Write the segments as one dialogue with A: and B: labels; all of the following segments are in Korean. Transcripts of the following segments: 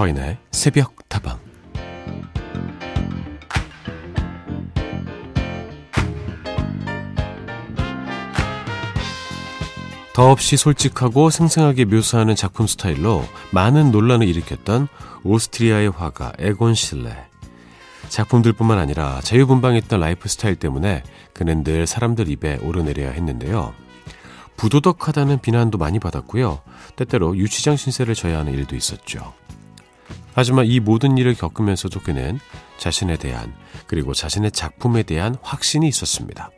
A: 서인의 새벽 다방 더없이 솔직하고 생생하게 묘사하는 작품 스타일로 많은 논란을 일으켰던 오스트리아의 화가 에곤 실레. 작품들뿐만 아니라 자유분방했던 라이프 스타일 때문에 그는 늘 사람들 입에 오르내려야 했는데요. 부도덕하다는 비난도 많이 받았고요. 때때로 유치장 신세를 져야 하는 일도 있었죠. 하지만 이 모든 일을 겪으면서도 그는 자신에 대한 그리고 자신의 작품에 대한 확신이 있었습니다.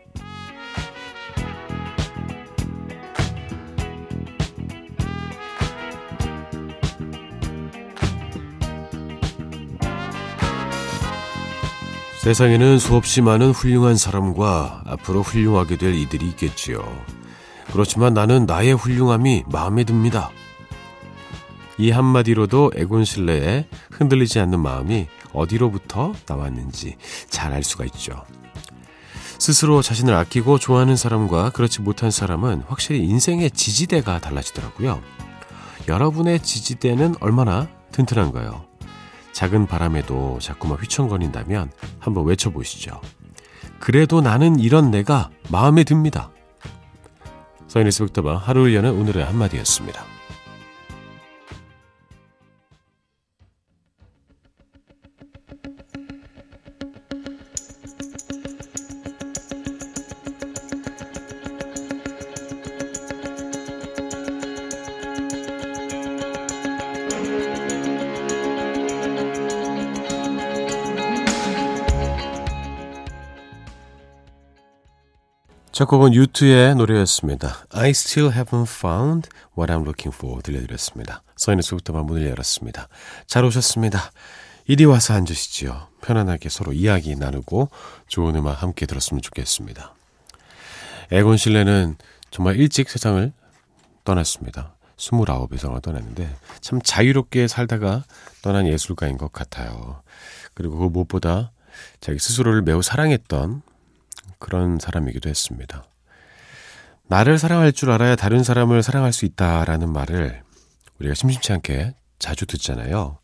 A: 세상에는 수없이 많은 훌륭한 사람과 앞으로 훌륭하게 될 이들이 있겠지요. 그렇지만 나는 나의 훌륭함이 마음에 듭니다. 이 한마디로도 에곤 실레의 흔들리지 않는 마음이 어디로부터 나왔는지 잘 알 수가 있죠. 스스로 자신을 아끼고 좋아하는 사람과 그렇지 못한 사람은 확실히 인생의 지지대가 달라지더라고요. 여러분의 지지대는 얼마나 튼튼한가요? 작은 바람에도 자꾸만 휘청거린다면 한번 외쳐보시죠. 그래도 나는 이런 내가 마음에 듭니다. 서인의 스북더방 하루를 여는 오늘의 한마디였습니다. 첫 곡은 유투의 노래였습니다. I still haven't found what I'm looking for 들려드렸습니다. 서인의 소부터만 문을 열었습니다. 잘 오셨습니다. 이리 와서 앉으시지요. 편안하게 서로 이야기 나누고 좋은 음악 함께 들었으면 좋겠습니다. 에곤 실레는 정말 일찍 세상을 떠났습니다. 29의 성을 떠났는데 참 자유롭게 살다가 떠난 예술가인 것 같아요. 그리고 그 무엇보다 자기 스스로를 매우 사랑했던 그런 사람이기도 했습니다. 나를 사랑할 줄 알아야 다른 사람을 사랑할 수 있다라는 말을 우리가 심심치 않게 자주 듣잖아요.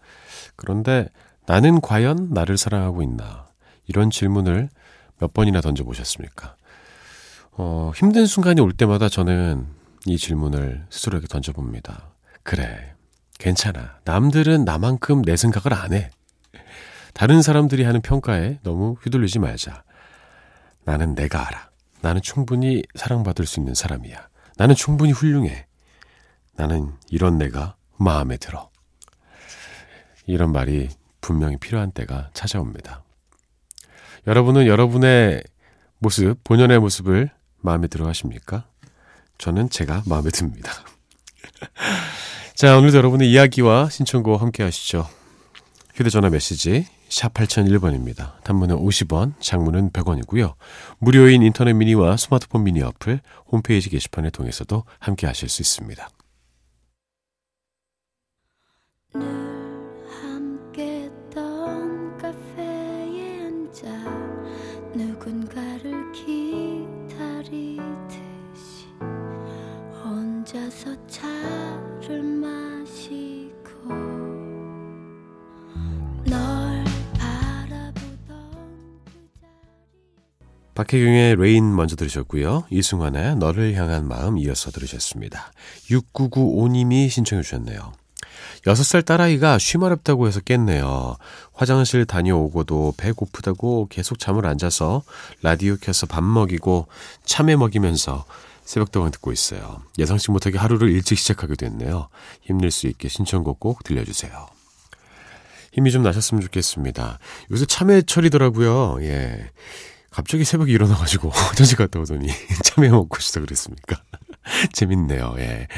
A: 그런데 나는 과연 나를 사랑하고 있나? 이런 질문을 몇 번이나 던져보셨습니까? 어, 힘든 순간이 올 때마다 저는 이 질문을 스스로에게 던져봅니다. 그래, 괜찮아. 남들은 나만큼 내 생각을 안 해. 다른 사람들이 하는 평가에 너무 휘둘리지 말자. 나는 내가 알아. 나는 충분히 사랑받을 수 있는 사람이야. 나는 충분히 훌륭해. 나는 이런 내가 마음에 들어. 이런 말이 분명히 필요한 때가 찾아옵니다. 여러분은 여러분의 모습, 본연의 모습을 마음에 들어 하십니까? 저는 제가 마음에 듭니다. 자, 오늘도 여러분의 이야기와 신청곡 함께 하시죠. 휴대전화 메시지 샵 8001번입니다. 단문은 50원, 장문은 100원이고요. 무료인 인터넷 미니와 스마트폰 미니 어플, 홈페이지 게시판을 통해서도 함께 하실 수 있습니다. 박혜경의 Rain 먼저 들으셨고요. 이승환의 너를 향한 마음 이어서 들으셨습니다. 6995님이 신청해 주셨네요. 6살 딸아이가 쉬마렵다고 해서 깼네요. 화장실 다녀오고도 배고프다고 계속 잠을 안 자서 라디오 켜서 밥 먹이고 참외 먹이면서 새벽 동안 듣고 있어요. 예상치 못하게 하루를 일찍 시작하게 됐네요. 힘낼 수 있게 신청곡 꼭 들려주세요. 힘이 좀 나셨으면 좋겠습니다. 요새 참외철이더라고요. 예. 갑자기 새벽에 일어나가지고 화장실 갔다 오더니 참외 먹고 싶다 그랬습니까? 재밌네요. 예.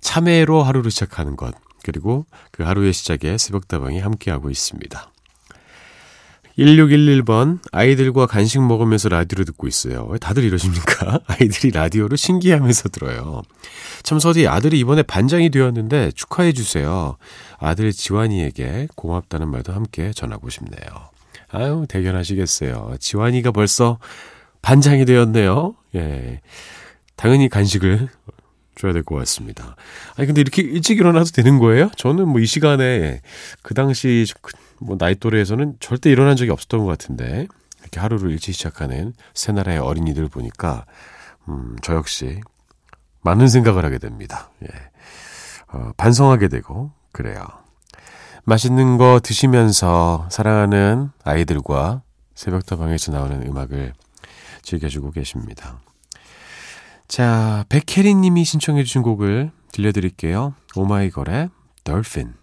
A: 참외로 하루를 시작하는 것. 그리고 그 하루의 시작에 새벽다방이 함께하고 있습니다. 1611번 아이들과 간식 먹으면서 라디오를 듣고 있어요. 다들 이러십니까? 아이들이 라디오를 신기하면서 들어요. 참 서디 아들이 이번에 반장이 되었는데 축하해 주세요. 아들 지환이에게 고맙다는 말도 함께 전하고 싶네요. 아유, 대견하시겠어요. 지환이가 벌써 반장이 되었네요. 예. 당연히 간식을 줘야 될 것 같습니다. 아니 근데 이렇게 일찍 일어나도 되는 거예요? 저는 뭐 이 시간에 그 당시 그뭐 나이 또래에서는 절대 일어난 적이 없었던 것 같은데 이렇게 하루를 일찍 시작하는 새 나라의 어린이들 보니까 음, 저 역시 많은 생각을 하게 됩니다. 예. 어, 반성하게 되고 그래요. 맛있는 거 드시면서 사랑하는 아이들과 새벽다방에서 나오는 음악을 즐겨주고 계십니다. 자, 백혜리 님이 신청해 주신 곡을 들려드릴게요. 오마이걸의 Dolphin.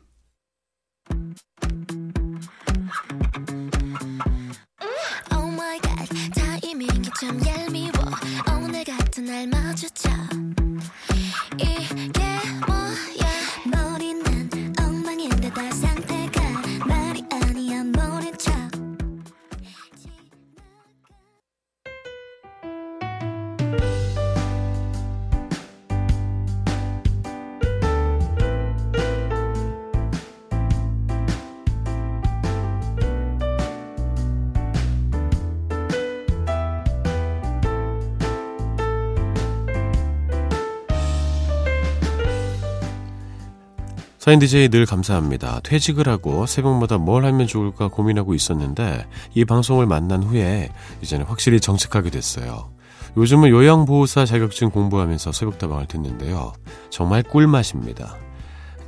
A: 사인 DJ 늘 감사합니다. 퇴직을 하고 새벽마다 뭘 하면 좋을까 고민하고 있었는데 이 방송을 만난 후에 이제는 확실히 정착하게 됐어요. 요즘은 요양보호사 자격증 공부하면서 새벽다방을 듣는데요. 정말 꿀맛입니다.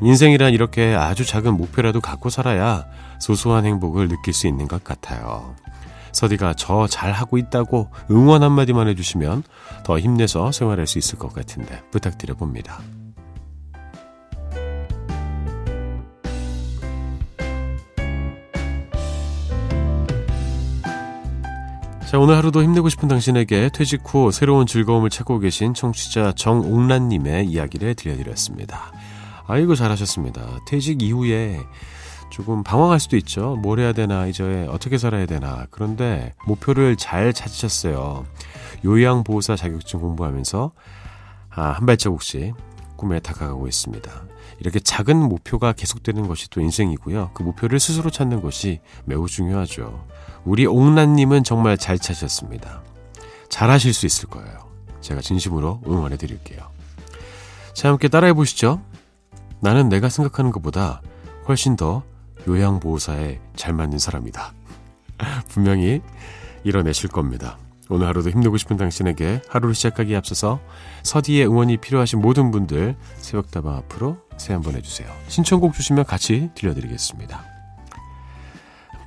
A: 인생이란 이렇게 아주 작은 목표라도 갖고 살아야 소소한 행복을 느낄 수 있는 것 같아요. 서디가 저 잘하고 있다고 응원 한마디만 해주시면 더 힘내서 생활할 수 있을 것 같은데 부탁드려 봅니다. 자, 오늘 하루도 힘내고 싶은 당신에게 퇴직 후 새로운 즐거움을 찾고 계신 청취자 정옥란님의 이야기를 들려드렸습니다. 아이고, 잘하셨습니다. 퇴직 이후에 조금 방황할 수도 있죠. 뭘 해야 되나, 이제 어떻게 살아야 되나. 그런데 목표를 잘 찾으셨어요. 요양보호사 자격증 공부하면서 아, 한 발자국씩 꿈에 다가가고 있습니다. 이렇게 작은 목표가 계속되는 것이 또 인생이고요. 그 목표를 스스로 찾는 것이 매우 중요하죠. 우리 옥란님은 정말 잘 차셨습니다. 잘하실 수 있을 거예요. 제가 진심으로 응원해 드릴게요. 자, 함께 따라해 보시죠. 나는 내가 생각하는 것보다 훨씬 더 요양보호사에 잘 맞는 사람이다. 분명히 이뤄내실 겁니다. 오늘 하루도 힘내고 싶은 당신에게 하루를 시작하기에 앞서서 서디의 응원이 필요하신 모든 분들 새벽다방 앞으로 새 한번 해주세요. 신청곡 주시면 같이 들려드리겠습니다.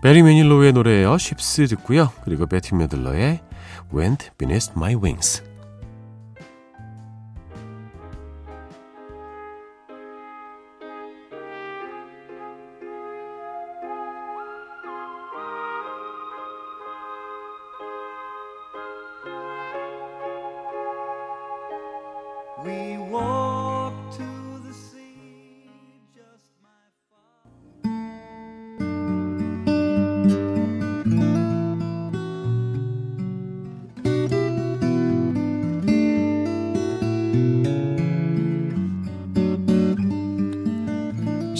A: 베리 매닐로의 노래예요. 쉽스 듣고요. 그리고 베티 메들러의 Went Beneath My Wings.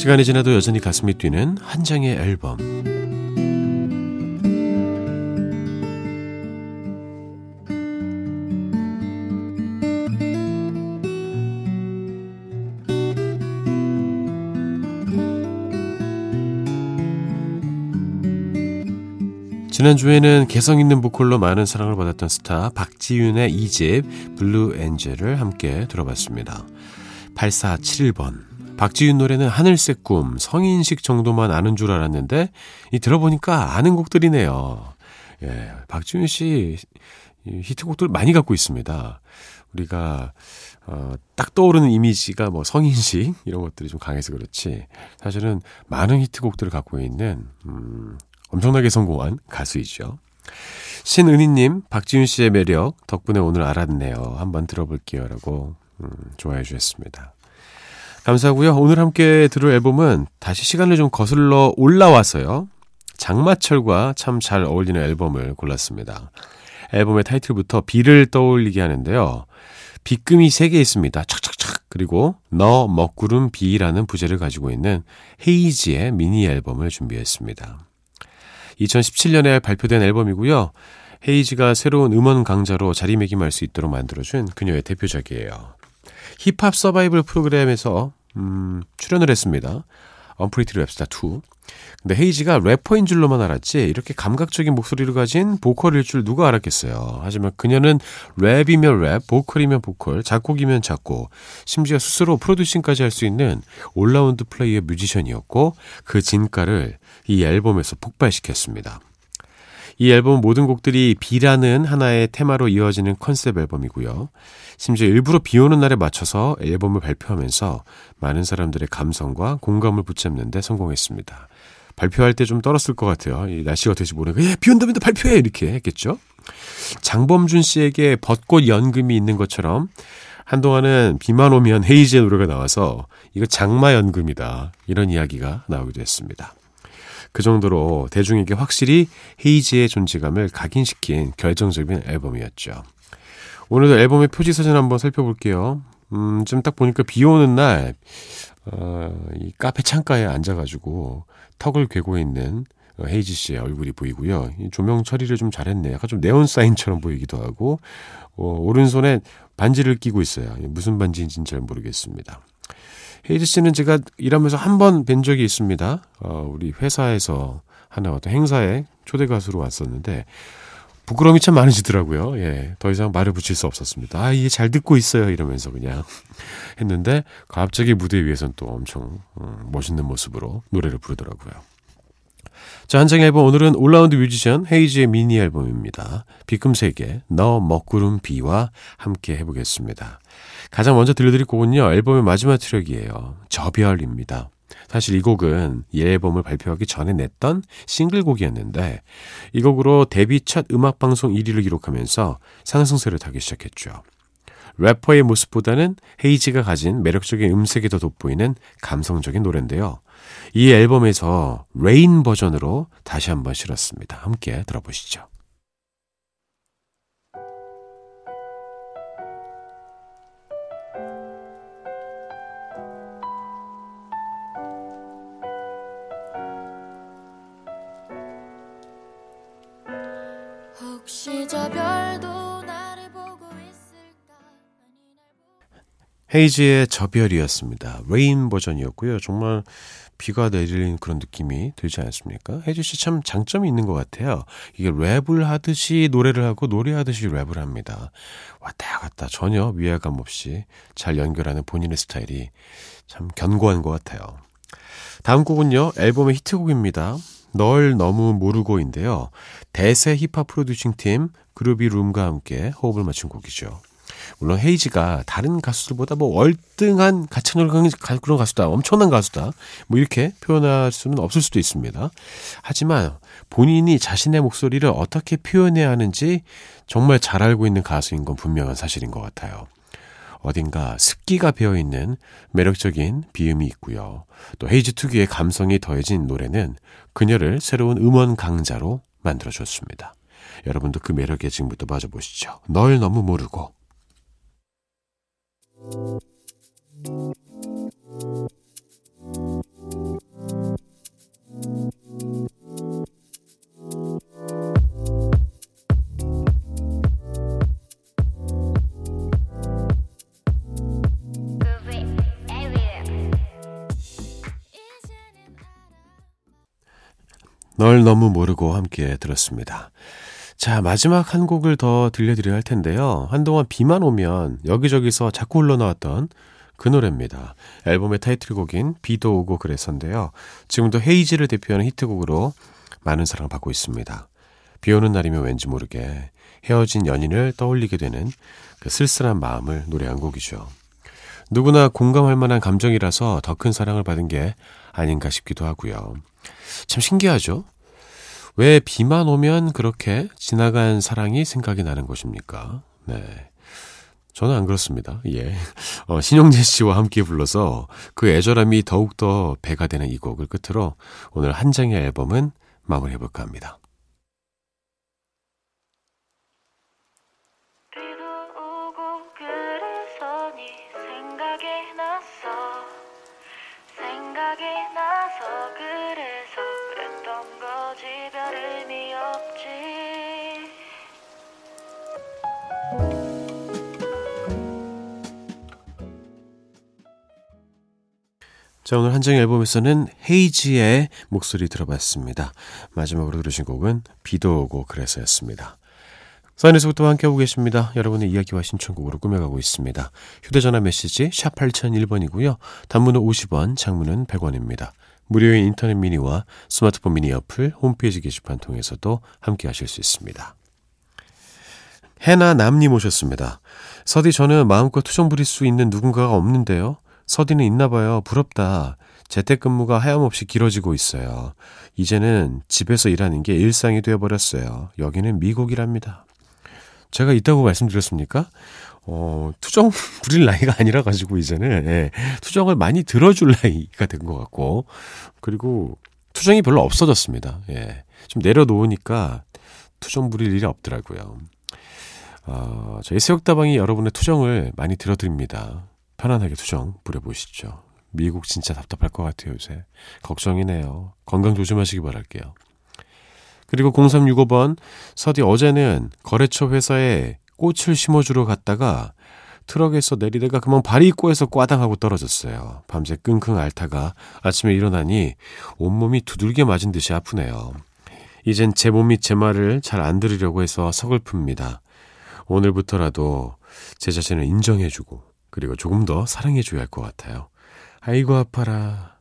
A: 시간이 지나도 여전히 가슴이 뛰는 한 장의 앨범. 지난주에는 개성 있는 보컬로 많은 사랑을 받았던 스타 박지윤의 2집 Blue Angel을 함께 들어봤습니다. 8471번 박지윤 노래는 하늘색 꿈, 성인식 정도만 아는 줄 알았는데 이 들어보니까 아는 곡들이네요. 예, 박지윤 씨 히트곡들 많이 갖고 있습니다. 우리가 어, 딱 떠오르는 이미지가 뭐 성인식 이런 것들이 좀 강해서 그렇지 사실은 많은 히트곡들을 갖고 있는 음, 엄청나게 성공한 가수이죠. 신은희님, 박지윤 씨의 매력 덕분에 오늘 알았네요. 한번 들어볼게요라고 음, 좋아해 주셨습니다. 감사하고요. 오늘 함께 들을 앨범은 다시 시간을 좀 거슬러 올라와서요. 장마철과 참 잘 어울리는 앨범을 골랐습니다. 앨범의 타이틀부터 비를 떠올리게 하는데요. 비금이 3개 있습니다. 착착착. 그리고 너 먹구름 비라는 부제를 가지고 있는 헤이지의 미니 앨범을 준비했습니다. 2017년에 발표된 앨범이고요. 헤이즈가 새로운 음원 강자로 자리매김할 수 있도록 만들어준 그녀의 대표작이에요. 힙합 서바이벌 프로그램에서 음, 출연을 했습니다. Unpretty Rapstar 2. 근데 헤이즈가 래퍼인 줄로만 알았지 이렇게 감각적인 목소리를 가진 보컬일 줄 누가 알았겠어요. 하지만 그녀는 랩이면 랩, 보컬이면 보컬, 작곡이면 작곡, 심지어 스스로 프로듀싱까지 할 수 있는 올라운드 플레이어 뮤지션이었고 그 진가를 이 앨범에서 폭발시켰습니다. 이 앨범 모든 곡들이 비라는 하나의 테마로 이어지는 컨셉 앨범이고요. 심지어 일부러 비 오는 날에 맞춰서 앨범을 발표하면서 많은 사람들의 감성과 공감을 붙잡는데 성공했습니다. 발표할 때 좀 떨었을 것 같아요. 이 날씨가 어떨지 모르니까, 예, 비 온다면 발표해! 이렇게 했겠죠? 장범준 씨에게 벚꽃 연금이 있는 것처럼 한동안은 비만 오면 헤이즈의 노래가 나와서 이거 장마 연금이다. 이런 이야기가 나오기도 했습니다. 그 정도로 대중에게 확실히 헤이지의 존재감을 각인시킨 결정적인 앨범이었죠. 오늘도 앨범의 표지 사진 한번 살펴볼게요. 음, 지금 딱 보니까 비 오는 날, 어, 이 카페 창가에 앉아가지고 턱을 괴고 있는 헤이지 씨의 얼굴이 보이고요. 조명 처리를 좀 잘했네. 약간 좀 네온 사인처럼 보이기도 하고, 어, 오른손에 반지를 끼고 있어요. 무슨 반지인지는 잘 모르겠습니다. 헤이즈 씨는 제가 일하면서 한 번 뵌 적이 있습니다. 어, 우리 회사에서 하나 어떤 행사에 초대 가수로 왔었는데, 부끄러움이 참 많으시더라고요. 예. 더 이상 말을 붙일 수 없었습니다. 아, 이게 잘 듣고 있어요. 이러면서 그냥 했는데, 갑자기 무대 위에선 또 엄청 음, 멋있는 모습으로 노래를 부르더라고요. 자, 한 장의 앨범 오늘은 올라운드 뮤지션 헤이즈의 미니 앨범입니다. 빗금 세 개 너 먹구름 비와 함께 해보겠습니다. 가장 먼저 들려드릴 곡은요. 앨범의 마지막 트랙이에요. 저별입니다. 사실 이 곡은 이 앨범을 발표하기 전에 냈던 싱글곡이었는데 이 곡으로 데뷔 첫 음악방송 1위를 기록하면서 상승세를 타기 시작했죠. 래퍼의 모습보다는 헤이즈가 가진 매력적인 음색이 더 돋보이는 감성적인 노래인데요. 이 앨범에서 rain 버전으로 다시 한번 실었습니다. 함께 들어보시죠. 헤이즈의 저별이었습니다. rain 버전이었고요. 정말 비가 내리는 그런 느낌이 들지 않습니까? 헤이즈 씨 참 장점이 있는 것 같아요. 이게 랩을 하듯이 노래를 하고 노래하듯이 랩을 합니다. 왔다 갔다 전혀 위화감 없이 잘 연결하는 본인의 스타일이 참 견고한 것 같아요. 다음 곡은요, 앨범의 히트곡입니다. 널 너무 모르고인데요. 대세 힙합 프로듀싱 팀 그루비 룸과 함께 호흡을 맞춘 곡이죠. 물론 헤이지가 다른 가수들보다 뭐 월등한 가창력을 그런 가수다, 엄청난 가수다, 뭐 이렇게 표현할 수는 없을 수도 있습니다. 하지만 본인이 자신의 목소리를 어떻게 표현해야 하는지 정말 잘 알고 있는 가수인 건 분명한 사실인 것 같아요. 어딘가 습기가 배어 있는 매력적인 비음이 있고요. 또 헤이즈 특유의 감성이 더해진 노래는 그녀를 새로운 음원 강자로 만들어줬습니다. 여러분도 그 매력에 지금부터 빠져보시죠. 널 너무 모르고. 널 너무 모르고 함께 들었습니다. 자, 마지막 한 곡을 더 들려드려야 할 텐데요. 한동안 비만 오면 여기저기서 자꾸 흘러나왔던 그 노래입니다. 앨범의 타이틀곡인 비도 오고 그래서인데요. 지금도 헤이즈를 대표하는 히트곡으로 많은 사랑을 받고 있습니다. 비 오는 날이면 왠지 모르게 헤어진 연인을 떠올리게 되는 그 쓸쓸한 마음을 노래한 곡이죠. 누구나 공감할 만한 감정이라서 더 큰 사랑을 받은 게 아닌가 싶기도 하고요. 참 신기하죠? 왜 비만 오면 그렇게 지나간 사랑이 생각이 나는 것입니까? 네. 저는 안 그렇습니다. 예. 어, 신용재 씨와 함께 불러서 그 애절함이 더욱더 배가 되는 이 곡을 끝으로 오늘 한 장의 앨범은 마무리해볼까 합니다. 자, 오늘 한정의 앨범에서는 헤이지의 목소리 들어봤습니다. 마지막으로 들으신 곡은 비도 오고 그래서였습니다. 사인에서부터 함께하고 계십니다. 여러분의 이야기와 신청곡으로 꾸며가고 있습니다. 휴대전화 메시지 샵 8001번이고요. 단문은 50원, 장문은 100원입니다. 무료인 인터넷 미니와 스마트폰 미니 어플, 홈페이지 게시판 통해서도 함께하실 수 있습니다. 해나 남님 오셨습니다. 서디 저는 마음껏 투정 부릴 수 있는 누군가가 없는데요. 서디는 있나 봐요. 부럽다. 재택근무가 하염없이 길어지고 있어요. 이제는 집에서 일하는 게 일상이 되어버렸어요. 여기는 미국이랍니다. 제가 있다고 말씀드렸습니까? 어, 투정 부릴 나이가 아니라 가지고 이제는, 예, 투정을 많이 들어줄 나이가 된 것 같고, 그리고 투정이 별로 없어졌습니다. 예. 좀 내려놓으니까 투정 부릴 일이 없더라고요. 어, 저희 새옥다방이 여러분의 투정을 많이 들어드립니다. 편안하게 투정 부려보시죠. 미국 진짜 답답할 것 같아요, 요새. 걱정이네요. 건강 조심하시기 바랄게요. 그리고 0365번, 서디 어제는 거래처 회사에 꽃을 심어주러 갔다가 트럭에서 내리다가 그만 발이 꼬여서 꽈당하고 떨어졌어요. 밤새 끙끙 앓다가 아침에 일어나니 온몸이 두들겨 맞은 듯이 아프네요. 이젠 제 몸이 제 말을 잘 안 들으려고 해서 서글픕니다. 오늘부터라도 제 자신을 인정해주고 그리고 조금 더 사랑해줘야 할 것 같아요. 아이고 아파라.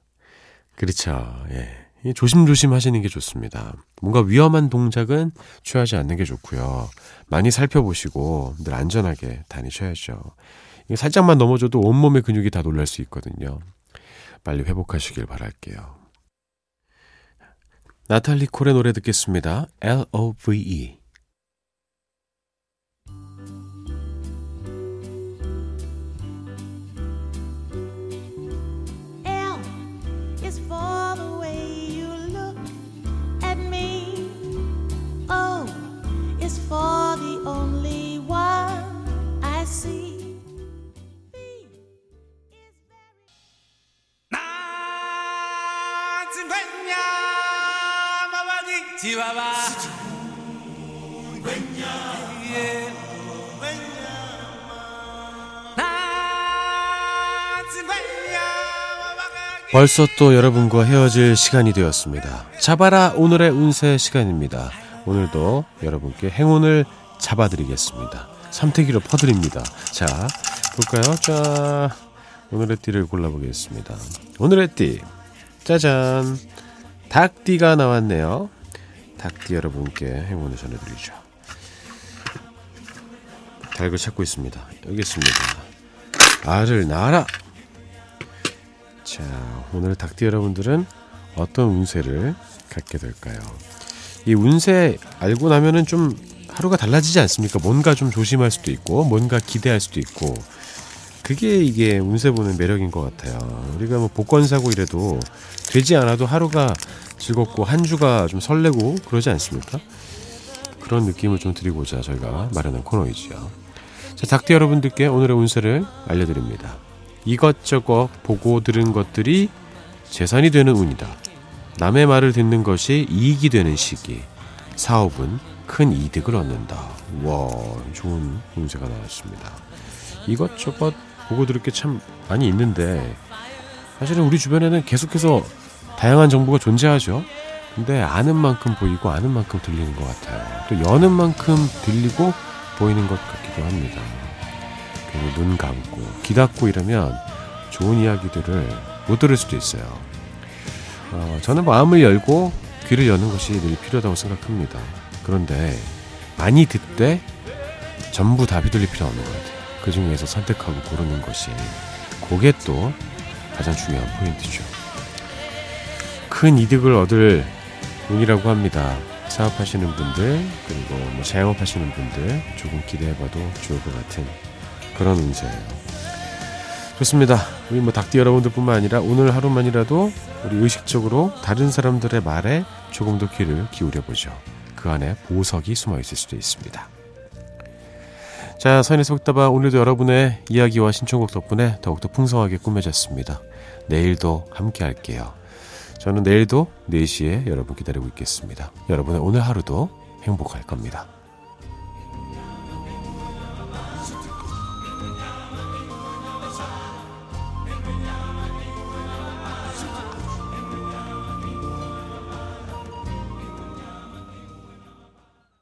A: 그렇죠. 예. 조심조심 하시는 게 좋습니다. 뭔가 위험한 동작은 취하지 않는 게 좋고요. 많이 살펴보시고 늘 안전하게 다니셔야죠. 살짝만 넘어져도 온몸의 근육이 다 놀랄 수 있거든요. 빨리 회복하시길 바랄게요. 나탈리 콜의 노래 듣겠습니다. L-O-V-E 벌써 또 여러분과 헤어질 시간이 되었습니다. 잡아라 오늘의 운세 시간입니다. 오늘도 여러분께 행운을 잡아드리겠습니다. 삼태기로 퍼드립니다. 자, 볼까요? 자, 오늘의 띠를 골라보겠습니다. 오늘의 띠, 짜잔, 닭띠가 나왔네요. 닭띠 여러분께 행운을 전해드리죠. 닭을 찾고 있습니다. 여기 있습니다. 알을 낳아라! 자, 오늘 닭띠 여러분들은 어떤 운세를 갖게 될까요? 이 운세 알고 나면은 좀 하루가 달라지지 않습니까? 뭔가 좀 조심할 수도 있고, 뭔가 기대할 수도 있고, 그게 이게 운세 보는 매력인 것 같아요. 우리가 뭐 복권 사고 이래도 되지 않아도 하루가 즐겁고 한 주가 좀 설레고 그러지 않습니까? 그런 느낌을 좀 드리고자 저희가 마련한 코너이지요. 자, 닭띠 여러분들께 오늘의 운세를 알려드립니다. 이것저것 보고 들은 것들이 재산이 되는 운이다. 남의 말을 듣는 것이 이익이 되는 시기. 사업은 큰 이득을 얻는다. 와, 좋은 운세가 나왔습니다. 이것저것 보고 들을 게 참 많이 있는데, 사실은 우리 주변에는 계속해서 다양한 정보가 존재하죠. 근데 아는 만큼 보이고 아는 만큼 들리는 것 같아요. 또 여는 만큼 들리고 보이는 것 같기도 합니다. 그리고 눈 감고 귀 닫고 이러면 좋은 이야기들을 못 들을 수도 있어요. 어, 저는 마음을 열고 귀를 여는 것이 늘 필요하다고 생각합니다. 그런데 많이 듣되 전부 다 휘둘릴 필요 없는 것 같아요. 그 중에서 선택하고 고르는 것이 그게 또 가장 중요한 포인트죠. 큰 이득을 얻을 운이라고 합니다. 사업하시는 분들 그리고 뭐 자영업하시는 분들 조금 기대해봐도 좋을 것 같은 그런 운세예요. 좋습니다. 우리 뭐 닭띠 여러분들뿐만 아니라 오늘 하루만이라도 우리 의식적으로 다른 사람들의 말에 조금 더 귀를 기울여 보죠. 그 안에 보석이 숨어 있을 수도 있습니다. 자, 선의 속다바 오늘도 여러분의 이야기와 신청곡 덕분에 더욱더 풍성하게 꾸며졌습니다. 내일도 함께 할게요. 저는 내일도 4시에 여러분 기다리고 있겠습니다. 여러분의 오늘 하루도 행복할 겁니다.